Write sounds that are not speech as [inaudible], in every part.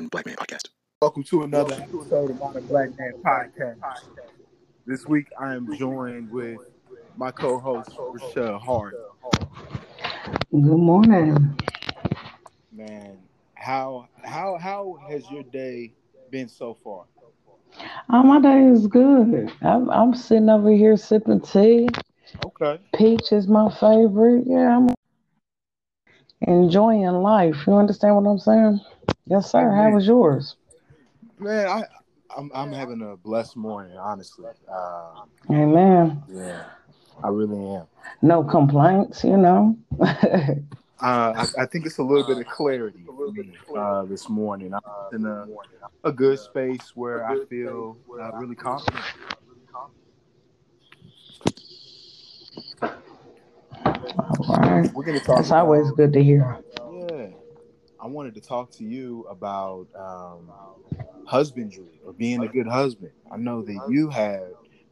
the Modern Black Man Podcast. Welcome to another episode of Modern Black Man Podcast. This week I am joined with my co-host Rochelle Hart. Good morning. Man, how how how has your day been so far? Oh, my day is good. I'm, I'm sitting over here sipping tea. Okay. Peach is my favorite. Yeah, I'm enjoying life. You understand what I'm saying? Yes, sir. How was yours? Man, I I'm I'm having a blessed morning, honestly. Uh, Amen. yeah, I really am. No complaints, you know. [laughs] Uh, I, I think it's a little bit of clarity me uh, this morning. I'm in a, a good space where I feel uh, really confident. All right. We're to talk. That's always good to hear. I wanted to talk to you about um, husbandry or being a good husband. I know that you had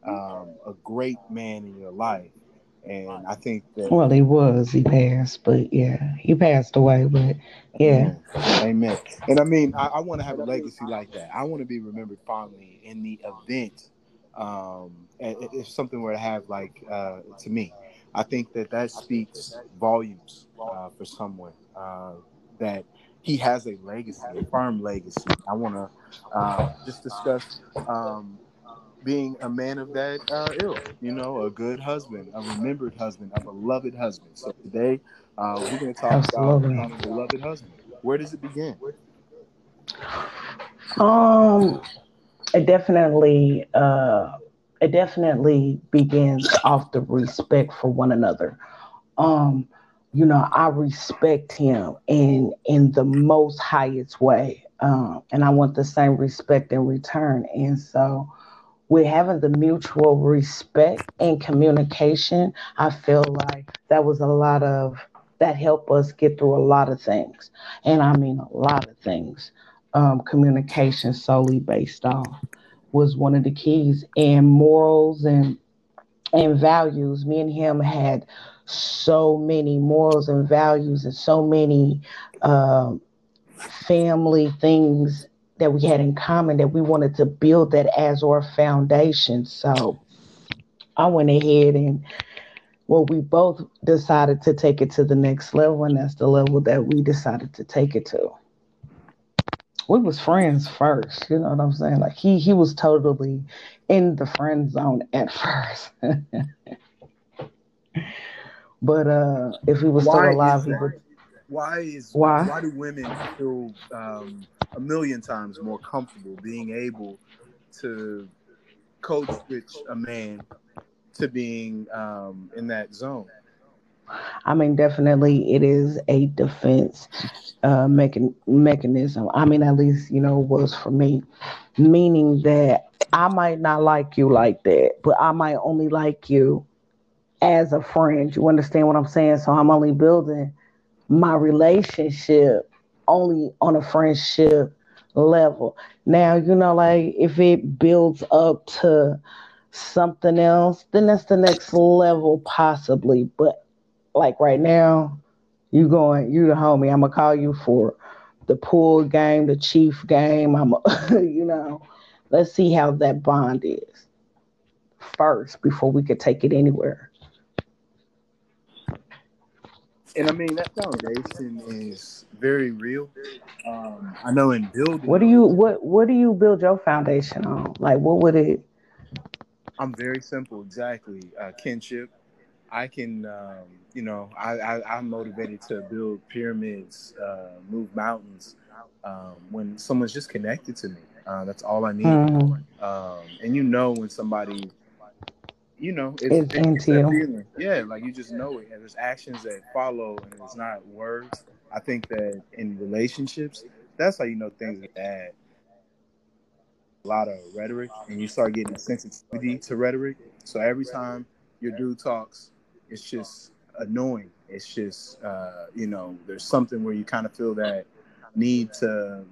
um, a great man in your life, and I think that. Well, he was. He passed, but yeah, he passed away. But yeah, Amen. Amen. And I mean, I, I want to have a legacy like that. I want to be remembered fondly in the event. Um, if something were to have like uh, to me, I think that that speaks volumes uh, for someone uh, that he has a legacy, a firm legacy. I want to uh, just discuss um, being a man of that uh, ilk. You know, a good husband, a remembered husband, a beloved husband. So today uh, we're going to talk Absolutely. about a beloved husband. Where does it begin? Um, it definitely, uh, it definitely begins off the respect for one another. Um, you know, I respect him in in the most highest way, um, and I want the same respect in return. And so, with having the mutual respect and communication, I feel like that was a lot of that helped us get through a lot of things, and I mean a lot of things. Um, communication solely based off was one of the keys. And morals and and values me and him had so many morals and values and so many um, family things that we had in common that we wanted to build that as our foundation so i went ahead and well we both decided to take it to the next level and that's the level that we decided to take it to we was friends first, you know what I'm saying? Like he he was totally in the friend zone at [laughs] first. [laughs] but uh if he was Why still alive, he would Why is Why? why do women feel um, a million times more comfortable being able to code switch a man to being um, in that zone? I mean definitely it is a defense uh mechan- mechanism. I mean at least, you know, was for me. Meaning that I might not like you like that, but I might only like you as a friend. You understand what I'm saying? So I'm only building my relationship only on a friendship level. Now, you know, like if it builds up to something else, then that's the next level possibly. But like right now, you going, you the homie. I'm gonna call you for the pool game, the chief game. I'm, [laughs] you know, let's see how that bond is first before we could take it anywhere. And I mean that foundation is very real. Um, I know in building, What do you what what do you build your foundation on? Like what would it I'm very simple. Exactly, uh, kinship. I can, um, you know, I, I, I'm motivated to build pyramids, uh, move mountains um, when someone's just connected to me. Uh, that's all I need. Mhm. Um, and you know when somebody, you know, it's, It's it's into that feeling. Yeah, like you just know it. And there's actions that follow, and it's not words. I think that in relationships, that's how you know things are bad. A lot of rhetoric, and you start getting sensitivity to rhetoric. So every time your dude talks, it's just annoying. It's just, uh, you know, there's something where you kind of feel that need to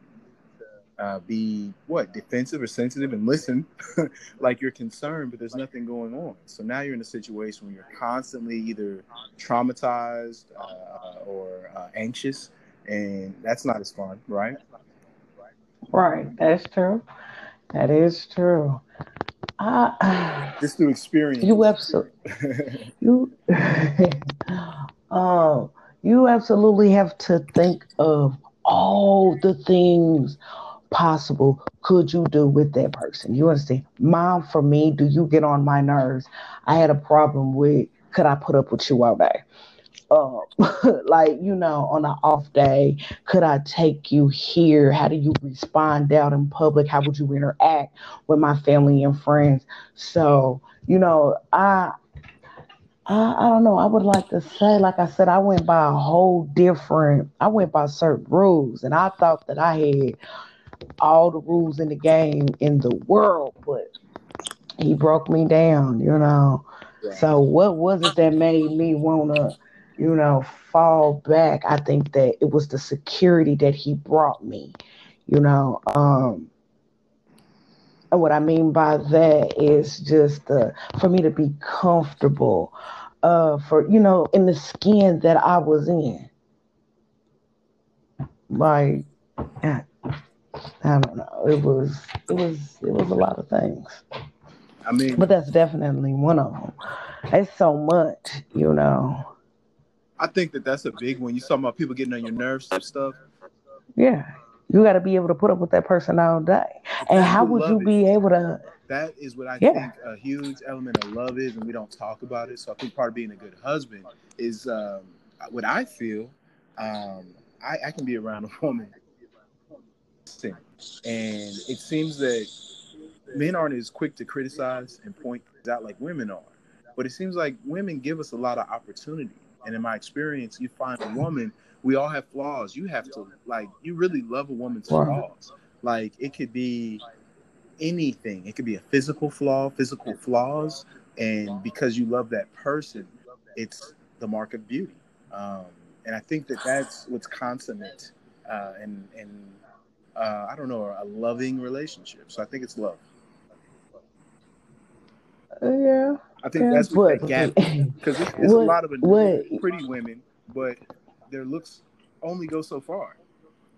uh, be what defensive or sensitive and listen [laughs] like you're concerned, but there's nothing going on. So now you're in a situation where you're constantly either traumatized uh, or uh, anxious, and that's not as fun, right? Right. That's true. That is true. I, [sighs] Just through experience. you absolutely [laughs] you [laughs] um you absolutely have to think of all the things possible could you do with that person you understand mom for me do you get on my nerves i had a problem with could i put up with you all day um, [laughs] like you know, on an off day, could I take you here? How do you respond out in public? How would you interact with my family and friends? So, you know, I I, I don't know. I would like to say, like I said, I went by a whole different, I went by certain rules, and I thought that I had all the rules in the game in the world, but he broke me down, you know. So what was it that made me wanna you know, fall back. I think that it was the security that he brought me, you know. Um, and what I mean by that is just uh, for me to be comfortable, uh, for you know, in the skin that I was in. Like, I don't know. It was, it was, it was a lot of things. I mean, But that's definitely one of them. It's so much, you know. I think that that's a big one. You talking about people getting on your nerves and stuff. Yeah. You got to be able to put up with that person all day. And how would you love be able to? That is what I Yeah. think a huge element of love is, and we don't talk about it. So I think part of being a good husband is um, what I feel. Um, I, I can be around a woman, and it seems that men aren't as quick to criticize and point out like women are. But it seems like women give us a lot of opportunity. And in my experience, you find a woman, we all have flaws. You have to like you really love a woman's Right. flaws. Like it could be anything. It could be a physical flaw, physical flaws, and because you love that person, it's the mark of beauty. Um, and I think that that's what's consummate uh, and and uh, I don't know a loving relationship. So I think it's love. Yeah. I think yeah, that's what but- that gap because [laughs] it's, it's a lot of what- pretty women, but their looks only go so far.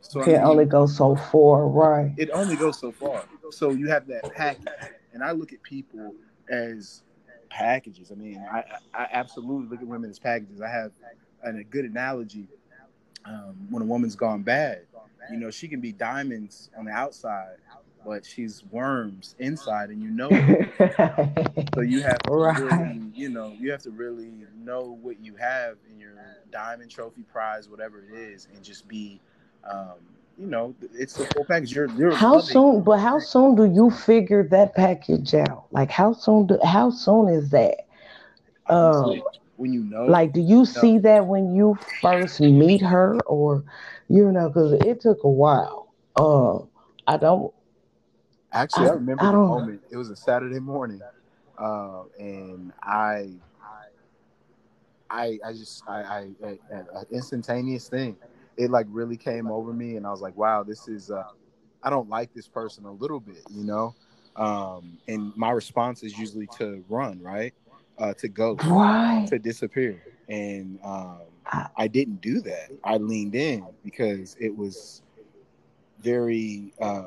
So I Can mean, only go so far, right? it only goes so far. So you have that package, and I look at people as packages. I mean, I, I absolutely look at women as packages. I have an, a good analogy. Um, when a woman's gone bad, you know, she can be diamonds on the outside, but she's worms inside, and you know. [laughs] So you have to Right. really, you know, you have to really know what you have in your diamond trophy prize, whatever it is, and just be, um, you know, it's the full package. You're, you're how soon? But how soon do you figure that package out? Like how soon? Do, how soon is that? Um, when you know, like, do you see that when you first meet her, or you know, because it took a while. Uh, I don't. actually, I I- remember I the moment. It was a Saturday morning, uh, and I, I, I just, I, I, I, an instantaneous thing. It like really came over me, and I was like, wow, this is. Uh, I don't like this person a little bit, you know. Um, and my response is usually to run, right? Uh, to go, Right. to disappear. And um, I- didn't do that. I leaned in because it was very. Uh,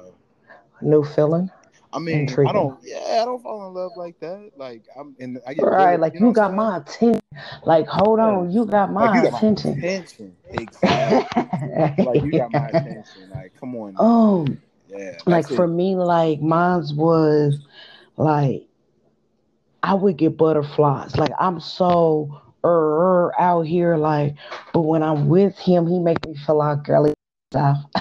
New feeling. I mean, I don't. Yeah, I don't fall in love like that. Like I'm, and I get Right. very- Like know you what got my attention. Like, hold on, you got my Like you got my attention. attention. Exactly. like you got my [laughs] attention. Like come on. Oh. Yeah. like for it. me, like mine's was like I would get butterflies. Like I'm so er out here, like, but when I'm with him, he make me feel like girly stuff. [laughs]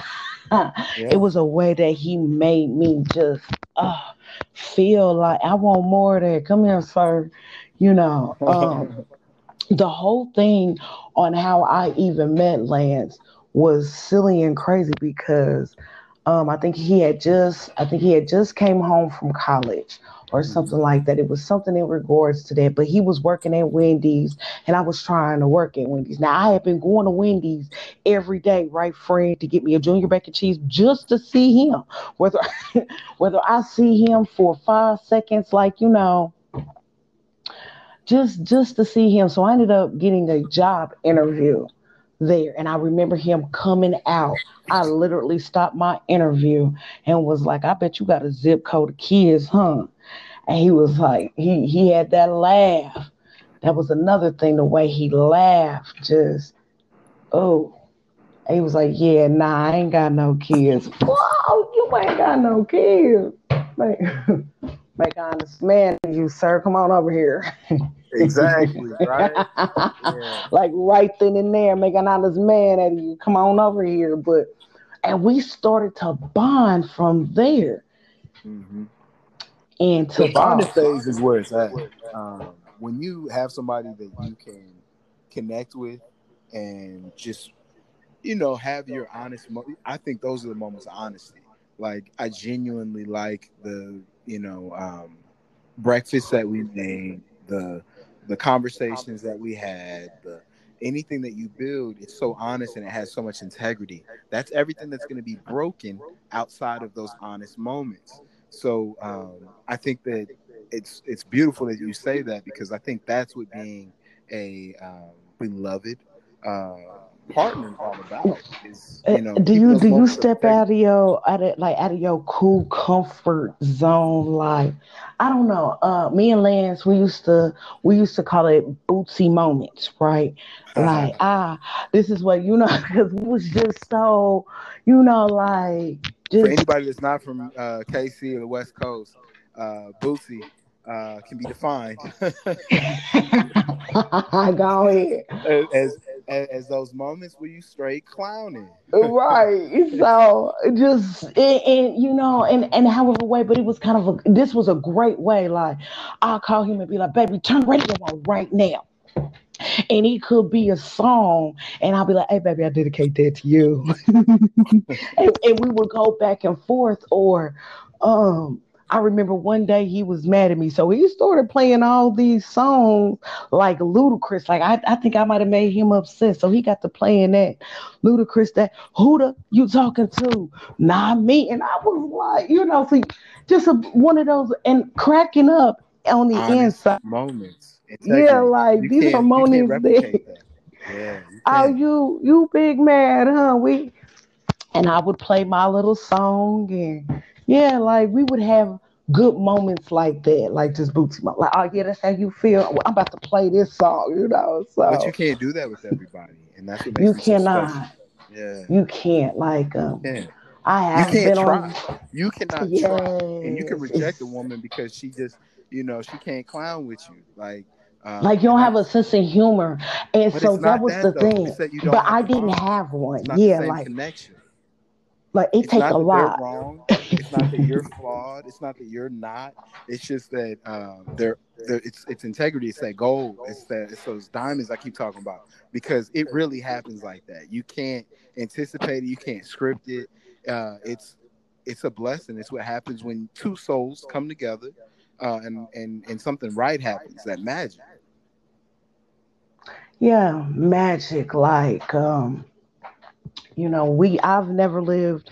Yeah. It was a way that he made me just uh, feel like I want more of that. Come here, sir. You know, um, [laughs] the whole thing on how I even met Lance was silly and crazy because um, I think he had just I think he had just came home from college or something like that. It was something in regards to that, but he was working at Wendy's and I was trying to work at Wendy's. Now I had been going to Wendy's every day, right, Fred, to get me a junior bacon cheese just to see him. Whether [laughs] whether I see him for five seconds, like you know, just just to see him. So I ended up getting a job interview there. And I remember him coming out. I literally stopped my interview and was like, I bet you got a zip code of kids, huh? And he was like, he he had that laugh. That was another thing, the way he laughed, just oh. He was like, Yeah, nah, I ain't got no kids. Whoa, you ain't got no kids. [laughs] Like, [laughs] make honest man, you sir. Come on over here. [laughs] Exactly, [laughs] right? yeah. [laughs] Like right then and there, making an honest man at you. Come on over here. But and we started to bond from there. Mm-hmm. And to the bonding phase is where it's at. Um, when you have somebody that you can connect with and just you know have your honest mo- i think those are the moments of honesty like i genuinely like the you know um breakfast that we made the the conversations that we had the anything that you build it's so honest and it has so much integrity. That's everything that's going to be broken outside of those honest moments. So um, i think that it's it's beautiful that you say that because i think that's what being a um, beloved uh, partner all about is you know do you do you step out of your out of like out of your cool comfort zone like i don't know. Uh me and lance we used to we used to call it bootsy moments right? Like ah this is what you know [laughs] because we was just so you know like just, for anybody that's not from uh kc or the west coast uh bootsy uh, can be defined. [laughs] [laughs] Go ahead. As, as, as those moments where you straight clowning. right. [laughs] So just and, and, you know, and and however way, but it was kind of a this was a great way. Like I'll call him and be like, baby, turn radio on right now. And it could be a song, and I'll be like, "Hey, baby, I dedicate that to you." [laughs] and, and we would go back and forth, or um, I remember one day he was mad at me. So he started playing all these songs like Ludacris. Like I, I think I might have made him upset. So he got to playing that Ludacris, that who the you talking to? Not me. And I was like, you know, see, just a, one of those and cracking up on the Honest inside. Moments. Yeah, like You these can't- are you moments that. Yeah. you oh you you big mad, huh? We and I would play my little song and yeah, like we would have good moments like that, like just bootsy like oh yeah, that's how you feel. Well, I'm about to play this song, you know. So But you can't do that with everybody, and that's what makes you it so cannot, Yeah. you can't like um. Yeah. I You have can't been try. on. You cannot Yes, [laughs] try, and you can reject a woman because she just, you know, she can't clown with you. Like, um, Like you don't have a sense of humor, and so that was that, the though. thing. It's that you don't But I didn't have one. It's not the Yeah, like connection. Like it It's take not a that lot. wrong. It's not that you're flawed. It's not that you're not. It's just that um, they're, they're it's it's integrity. It's that gold. It's that it's those diamonds I keep talking about because it really happens like that. You can't anticipate it. You can't script it. Uh, it's it's a blessing. It's what happens when two souls come together, uh, and and and something right happens. That magic. Yeah, magic. Like, um, you know, we I've never lived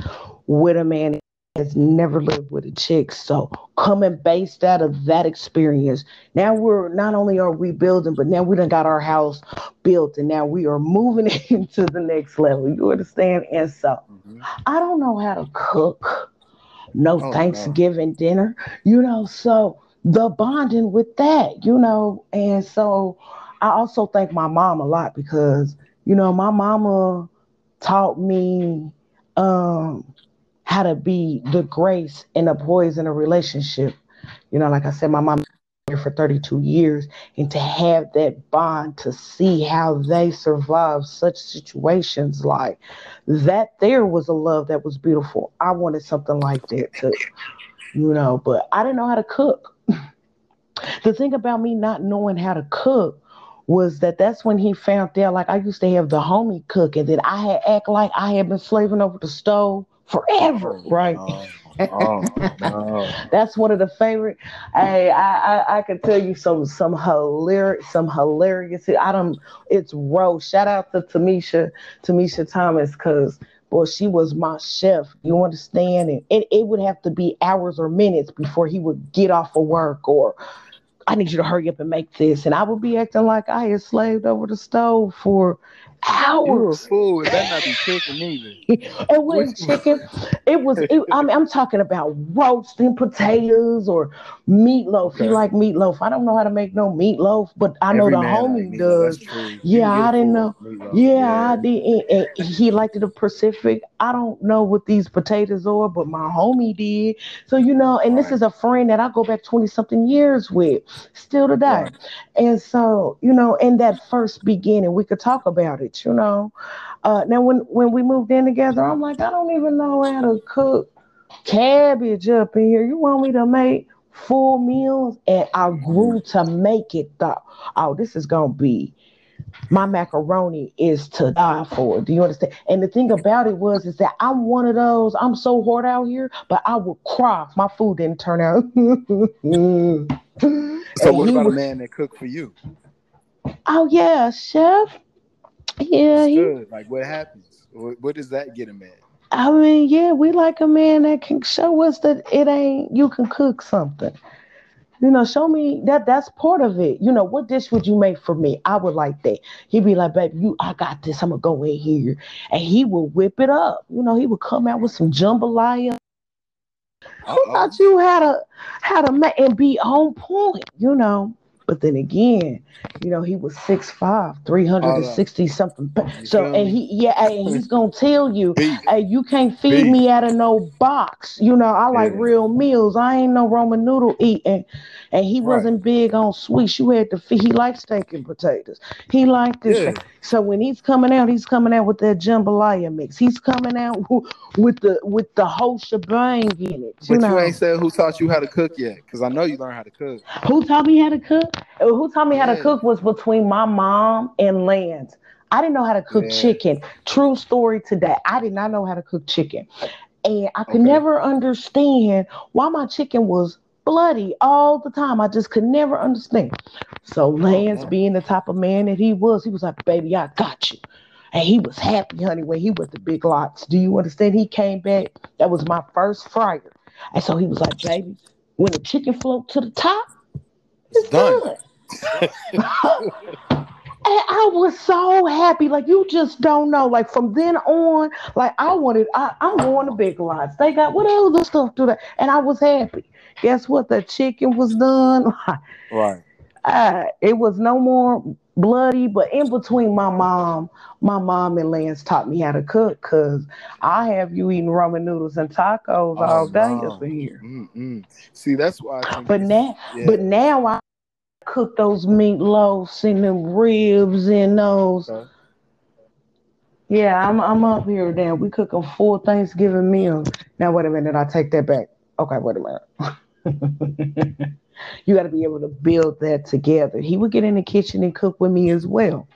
with a man has never lived with a chick. So coming based out of that experience, now we're not only are we building, but now we done got our house built and now we are moving [laughs] into the next level. You understand? And so Mhm. I don't know how to cook. No Oh, no. Thanksgiving dinner, you know. So the bonding with that, you know, and so I also thank my mom a lot because, you know, my mama taught me um how to be the grace and the poise in a relationship. You know, like I said, my mom for 32 years and to have that bond to see how they survive such situations like that there was a love that was beautiful i wanted something like that too you know but i didn't know how to cook [laughs] the thing about me not knowing how to cook was that that's when he found out like i used to have the homie cook and then i had act like i had been slaving over the stove forever oh, right Oh, oh, no. [laughs] that's one of the favorite. Hey, I, I I can tell you some some hilarious some hilarious. I don't. It's Rose. Shout out to Tamisha Tamisha Thomas because boy, she was my chef. You understand? And it, it would have to be hours or minutes before he would get off of work or. I need you to hurry up and make this. And I would be acting like I had slaved over the stove for hours. You a fool. It better not be chicken either. [laughs] it wasn't chicken. It was. It, I mean, I'm talking about roasting potatoes or meatloaf. Okay. He like meatloaf. I don't know how to make no meatloaf, but I know Every the man like homie does. That's true. You Yeah, can get didn't know. meatloaf. Yeah, I did. And, and he liked it the Pacific. I don't know what these potatoes are, but my homie did. So you know, and this Right. is a friend that I go back twenty something years with, still today. Right. And so you know, in that first beginning, we could talk about it. You know, uh, now when when we moved in together, I'm like, I don't even know how to cook cabbage up in here. You want me to make full meals, and I grew to make it. Though, oh, this is gonna be my macaroni is to die for. Do you understand? And the thing about it was is that I'm one of those. I'm so hard out here, but I would cry if my food didn't turn out. [laughs] So And what about a man that cooked for you? Oh yeah, chef. Yeah, he, good. Like what happens? What, what does that get a man? I mean, yeah, we like a man that can show us that it ain't you can cook something. You know, show me that that's part of it. You know, what dish would you make for me? I would like that. He'd be like, baby, you I got this. I'm gonna go in here. And he would whip it up. You know, he would come out with some jambalaya. Who Uh-oh. thought you had a had a man and be on point, you know? But then again, you know, he was 6'5, 360 something. You So and he yeah, and he's gonna tell you, Beef. hey, you can't feed Beef. me out of no box. You know, I like Yeah. real meals. I ain't no Roman noodle eating. And he Right. wasn't big on sweets. You had to feed. He liked steak and potatoes. He liked this. Yeah. So when he's coming out, he's coming out with that jambalaya mix. He's coming out [laughs] with the with the whole shebang in it. But You you, ain't said who taught you how to cook yet, because I know you learned how to cook. who taught me how to cook? Uh, Who taught me how to cook was between my mom and Lance. I didn't know how to cook Yeah. chicken. True story today. I did not know how to cook chicken. And I could Okay. never understand why my chicken was bloody all the time. I just could never understand. So Lance, yeah. being the type of man that he was, he was like, baby, I got you. And he was happy, honey, when he went to Big Lots. Do you understand? He came back. That was my first fryer. And so he was like, baby, when the chicken float to the top, it's done. And I was so happy. Like you just don't know. Like from then on, like I wanted, I, I'm going to big lots. They got what other stuff do that? And I was happy. Guess what? The chicken was done. [laughs] Right. Uh, it was no more bloody, but in between my mom, my mom and Lance taught me how to cook because I have you eating ramen noodles and tacos Oh, all day up in here. Mm-mm. See, that's why. But now, yeah. but now I cook those meatloafs and them ribs and those. Okay. Yeah, I'm I'm up here now. We cooking full Thanksgiving meal. Now wait a minute, I take that back. Okay, wait a minute. [laughs] you got to be able to build that together. He would get in the kitchen and cook with me as well.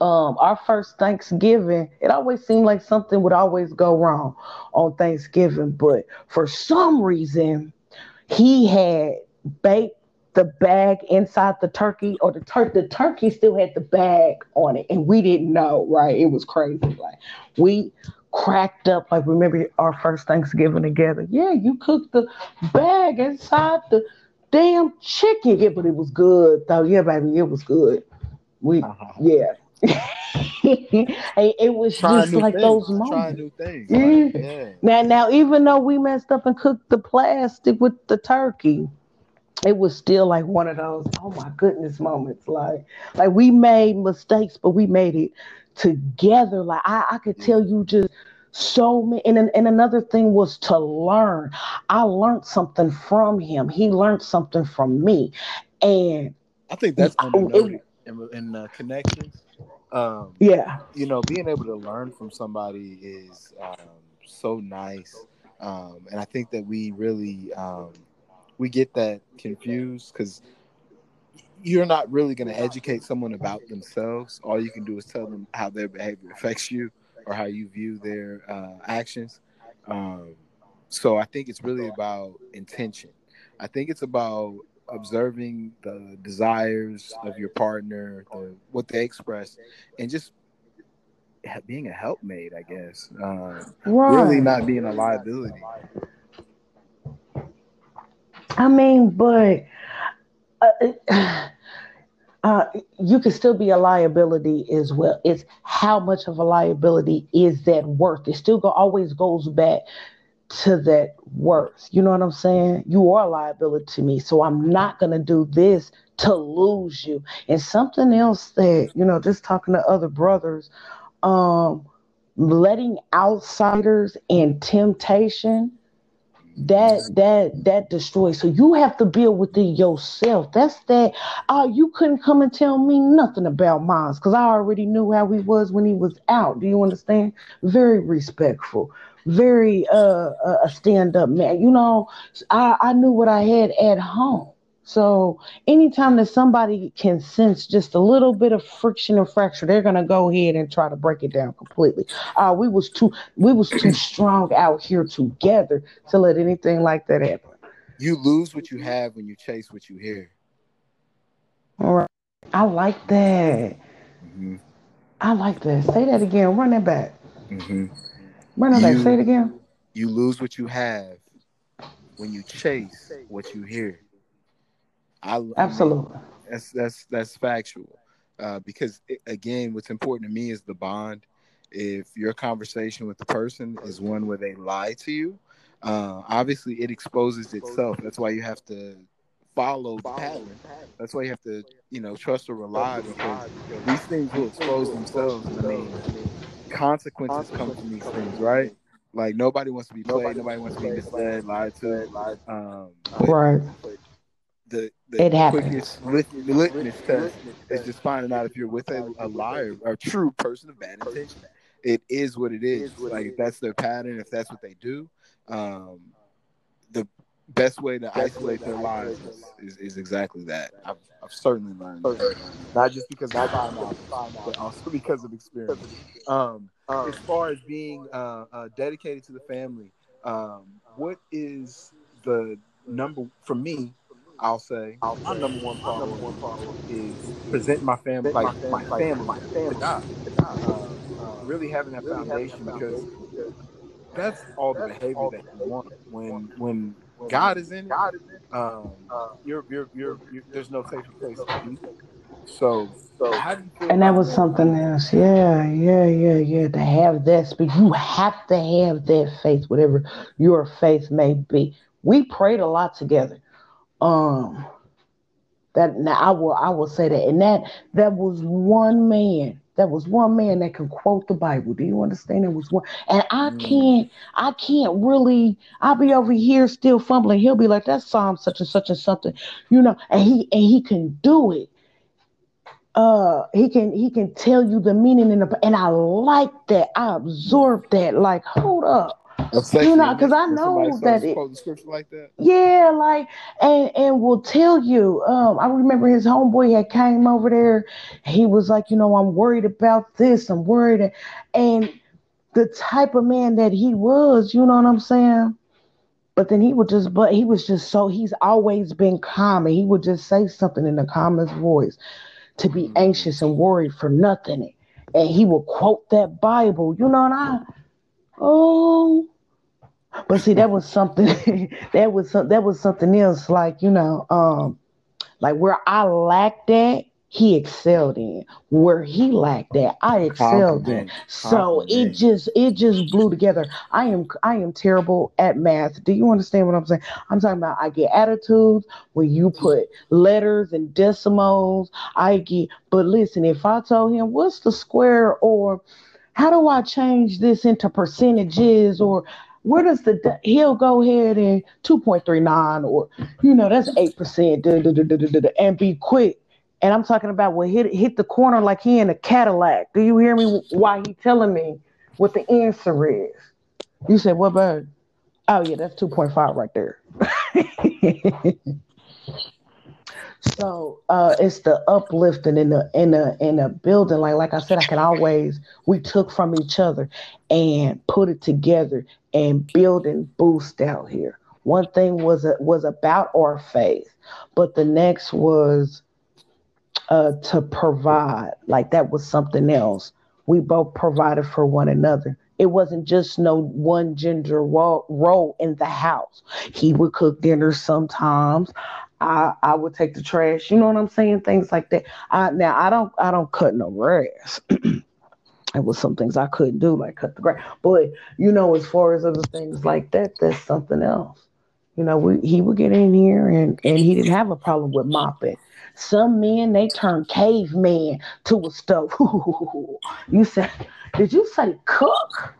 Um, our first Thanksgiving, it always seemed like something would always go wrong on Thanksgiving, but for some reason, he had baked the bag inside the turkey, or the the turkey still had the bag on it, and we didn't know. Right? It was crazy. Like we cracked up. Like remember our first Thanksgiving together? Yeah, you cooked the bag inside the damn chicken. Yeah, but it was good though. Yeah, baby, it was good. We Uh-huh. yeah. [laughs] And it was Trying just new like things. those Trying moments. new things. Yeah. Like, yeah. Now, now, even though we messed up and cooked the plastic with the turkey, it was still like one of those oh my goodness moments. Like, like we made mistakes, but we made it together. Like I, I could tell you just so many. And, and another thing was to learn. I learned something from him. He learned something from me, and I think that's undernoted in, in uh, connections. Um, yeah, you know, being able to learn from somebody is um, so nice, um, and I think that we really um, we get that confused because you're not really going to educate someone about themselves. All you can do is tell them how their behavior affects you or how you view their uh, actions. Um, so I think it's really about intention. I think it's about observing the desires of your partner, the, what they express, and just being a helpmate, I guess. Uh, really not being a liability. I mean, but uh, uh, you can still be a liability as well. It's how much of a liability is that worth? It still go, always goes back to that worth. You know what I'm saying? You are a liability to me. So I'm not going to do this to lose you. And something else that, you know, just talking to other brothers, um, letting outsiders and temptation that that that destroys. So you have to build within yourself. That's that uh you couldn't come and tell me nothing about mine because i already knew how he was when he was out. Do you understand? Very respectful. Very uh a stand-up man. You know i i knew what i had at home so anytime that somebody can sense just a little bit of friction and fracture, they're gonna go ahead and try to break it down completely. Uh, we was too we was too [clears throat] strong out here together to let anything like that happen. You lose what you have when you chase what you hear. All right, I like that. Mm-hmm. I like that. Say that again. Run that back. Mm-hmm. Run that back. Say it again. You lose what you have when you chase what you hear. I absolutely. I mean, that's that's that's factual. Uh, because it, again, what's important to me is the bond. If your conversation with the person is one where they lie to you, uh, obviously it exposes itself. That's why you have to follow the pattern. That's why you have to, you know, trust or rely because these things will expose themselves. I mean, consequences come from these things, right? Like nobody wants to be played, nobody wants to be misled, lied to. Um, right the, the it happens. litmus test is just finding out if you're with a, a liar, a true person of bad intention. It is what it is. Like if that's their pattern, if that's what they do, um, the best way to isolate their lies is, is, is exactly that. I've, I've, certainly learned, that. not just because I found out, but also because of experience. Um, as far as being uh, uh, dedicated to the family, um, what is the number for me? I'll say my number one problem, number one problem is presenting my family, like my family, my family, to God. Uh, really having that foundation because that's all the behavior that you want. When when God is in it, um, you're, you're, you're, you're, there's no safer place to be. So, so and that was something else. Yeah, yeah, yeah, yeah. To have that, but you have to have that faith, whatever your faith may be. We prayed a lot together um that now I will I will say that and that that was one man that was one man that can quote the Bible. Do you understand? It was one, and I mm. can't, I can't really. I'll be over here still fumbling. He'll be like, "That's Psalm such and such and something," you know, and he and he can do it. Uh, he can he can tell you the meaning in the, and I like that. I absorb that. Like, hold up, you know, because I know that it, like that. Yeah, like and and will tell you. Um, I remember his homeboy had came over there. He was like, you know, I'm worried about this. I'm worried, and the type of man that he was, you know what I'm saying. But then he would just, but he was just so he's always been calm, and he would just say something in the calmest voice, to be mm-hmm. anxious and worried for nothing, and he would quote that Bible, you know, and I, oh but see, that was something. [laughs] that was some, that was something else. Like you know, um, like where I lacked that, he excelled in. Where he lacked that, I excelled in. So it just it just blew together. I am I am terrible at math. Do you understand what I'm saying? I'm talking about I get attitudes when you put letters and decimals. I get. But listen, if I told him what's the square or how do I change this into percentages or where does the he'll go ahead and 2.39 or you know that's 8% and be quick. And i'm talking about when hit hit the corner like he in a cadillac. Do you hear me? Why he telling me what the answer is? You said what bird oh yeah that's 2.5 right there [laughs] So uh, it's the uplifting in the in the in the building. Like like I said, I can always we took from each other and put it together and build and boost out here. One thing was was about our faith, but the next was uh, to provide. Like that was something else. We both provided for one another. It wasn't just no one gender role in the house. He would cook dinner sometimes. I I would take the trash. You know what I'm saying? Things like that. I now I don't I don't cut no grass. [clears throat] it was some things I couldn't do, like cut the grass. But you know, as far as other things like that, that's something else. You know, we, he would get in here and and he didn't have a problem with mopping. Some men they turn caveman to a stove. [laughs] you said, did you say cook?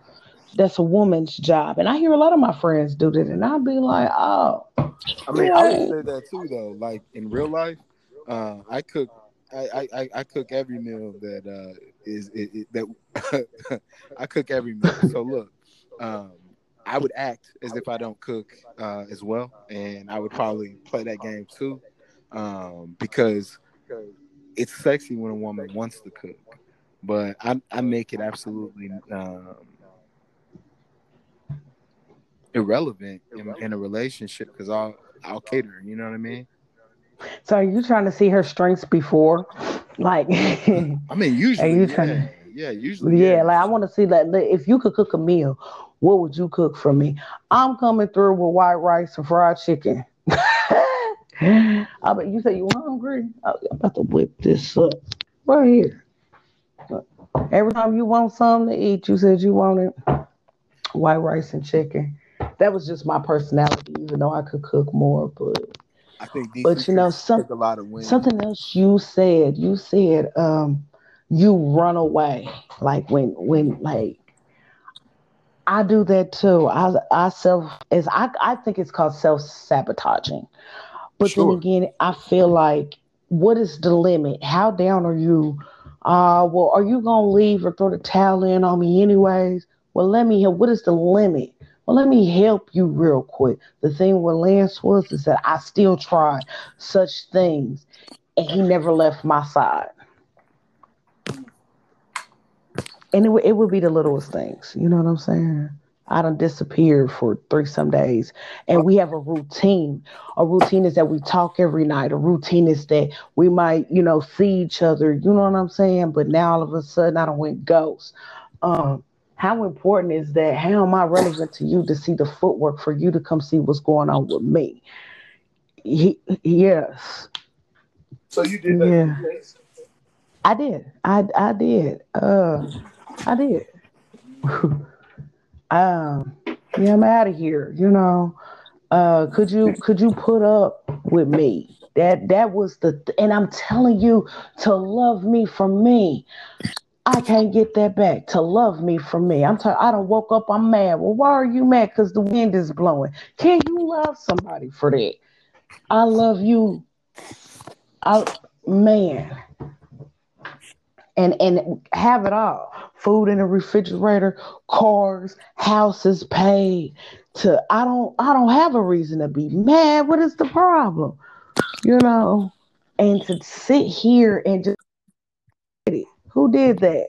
That's a woman's job, and I hear a lot of my friends do that, and I'd be like, oh. I mean, I would say that too, though. Like in real life, uh, I cook I, I, I cook every meal that uh, is it, it, that [laughs] I cook every meal. So look, um, I would act as if I don't cook uh, as well, and I would probably play that game too, um, because it's sexy when a woman wants to cook, but I I make it absolutely um, irrelevant in, in a relationship because I'll I'll cater. You know what I mean? So are you trying to see her strengths before? Like [laughs] I mean usually are you yeah. trying to, yeah, usually. Yeah, yeah. like I want to see that if you could cook a meal, what would you cook for me? I'm coming through with white rice and fried chicken. [laughs] I bet you say you hungry. I'm about to whip this up right here. Every time you want something to eat, you said you wanted white rice and chicken. That was just my personality, even though I could cook more, but I think but you know some, a lot of something else you said. You said um, you run away like when when like I do that too. I I self is I I think it's called self sabotaging. But sure. then again, I feel like what is the limit? How down are you? Uh well, are you gonna leave or throw the towel in on me anyways? Well, let me hear what is the limit? Well, let me help you real quick. The thing with Lance was is that I still tried such things, and he never left my side. And it, would, it would be the littlest things. You know what I'm saying? I don't disappear for three some days. And we have a routine. A routine is that we talk every night. A routine is that we might, you know, see each other. You know what I'm saying? But now all of a sudden I don't went ghost. Um, how important is that? How am I relevant to you to see the footwork for you to come see what's going on with me? He, yes. So you did that. Yeah. I did. I I did. Uh, I did. [laughs] um, yeah, I'm out of here. You know. Uh, could you could you put up with me? That that was the th- and I'm telling you to love me for me. I can't get that back to love me for me. I'm talking. I don't woke up. I'm mad. Well, why are you mad? Because the wind is blowing. Can you love somebody for that? I love you. I man, and and have it all. Food in the refrigerator, cars, houses paid. To I don't I don't have a reason to be mad. What is the problem? You know, and to sit here and just who did that?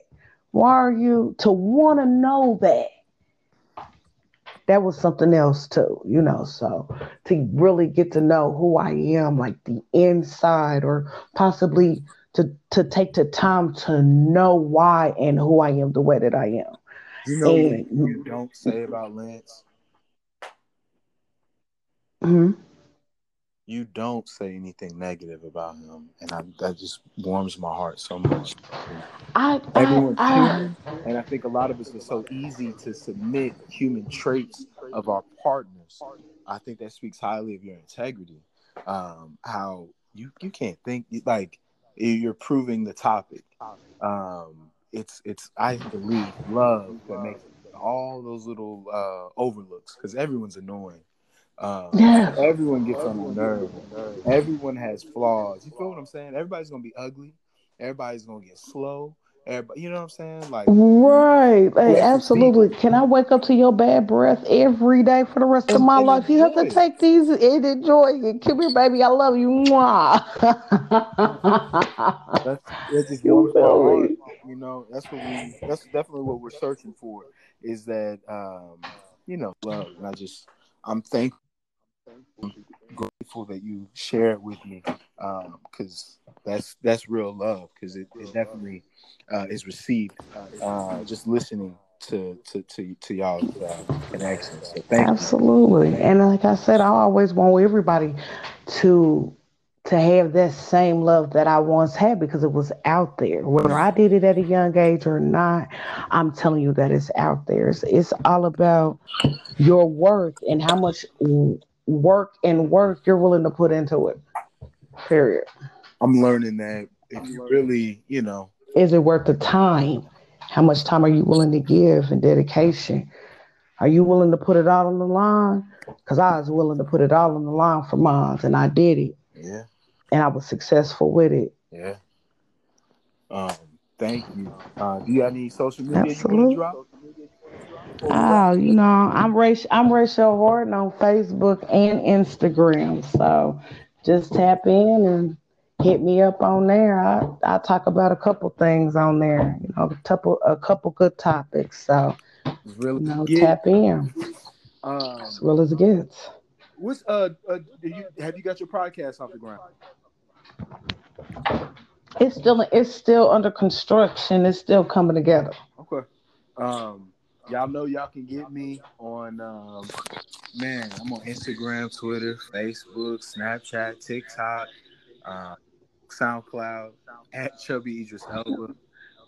Why are you to want to know that? That was something else too, you know. So to really get to know who I am, like the inside, or possibly to to take the time to know why and who I am the way that I am. You know and, what you don't say about Lance? hmm you don't say anything negative about him, and I, that just warms my heart so much. I, Everyone's I, human, and I think a lot of us are so easy to submit human traits of our partners. I think that speaks highly of your integrity. Um, how you you can't think like you're proving the topic. Um, it's it's I believe love that makes all those little uh, overlooks because everyone's annoying um, yeah. Everyone gets on the nerve. Everyone has flaws. You feel what I'm saying? Everybody's gonna be ugly. Everybody's gonna get slow. Everybody, you know what I'm saying? Like right, like, absolutely. Can I wake up to your bad breath every day for the rest and, of my life? You have to take these and enjoy it. Come here, baby. I love you. Mwah. that's, that's just [laughs] you, heart, you know, that's what we. That's definitely what we're searching for. Is that um, you know love? And I just I'm thankful I'm grateful that you share it with me because um, that's that's real love because it, it definitely uh, is received uh, just listening to to to, to y'all's uh, connections. So thank Absolutely, you. and like I said, I always want everybody to to have that same love that I once had because it was out there. Whether I did it at a young age or not, I'm telling you that it's out there. It's, it's all about your worth and how much work and work you're willing to put into it. Period. I'm learning that if you really, you know, is it worth the time? How much time are you willing to give and dedication? Are you willing to put it all on the line? Because I was willing to put it all on the line for mine, and I did it. Yeah. And I was successful with it. Yeah. Um, thank you. Uh, do you have any social media Absolutely. you drop? Oh, you know, I'm Rachel. I'm Rachel Horton on Facebook and Instagram. So just tap in and hit me up on there. I I talk about a couple things on there. You know, a couple a couple good topics. So really you know, tap in. Um, as well as it gets. What's uh, uh you, have you got your podcast off the ground? It's still it's still under construction. It's still coming together. Okay. Um, y'all know y'all can get me on um, man. I'm on Instagram, Twitter, Facebook, Snapchat, TikTok, uh, SoundCloud at Chubby Idris Elba.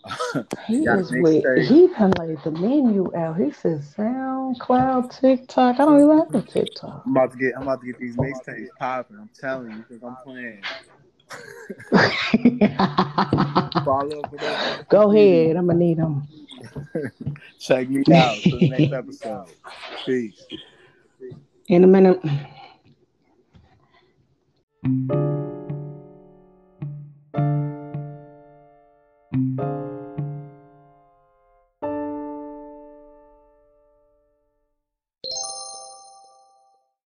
[laughs] he is with he done laid the menu out. He says SoundCloud, TikTok. I don't even have a TikTok. I'm about to get I'm about to get these mixtapes popping. I'm telling you, because I'm playing. Follow up with that. Go ahead. I'm gonna need them. [laughs] Check me out for the next episode. Peace. In a minute.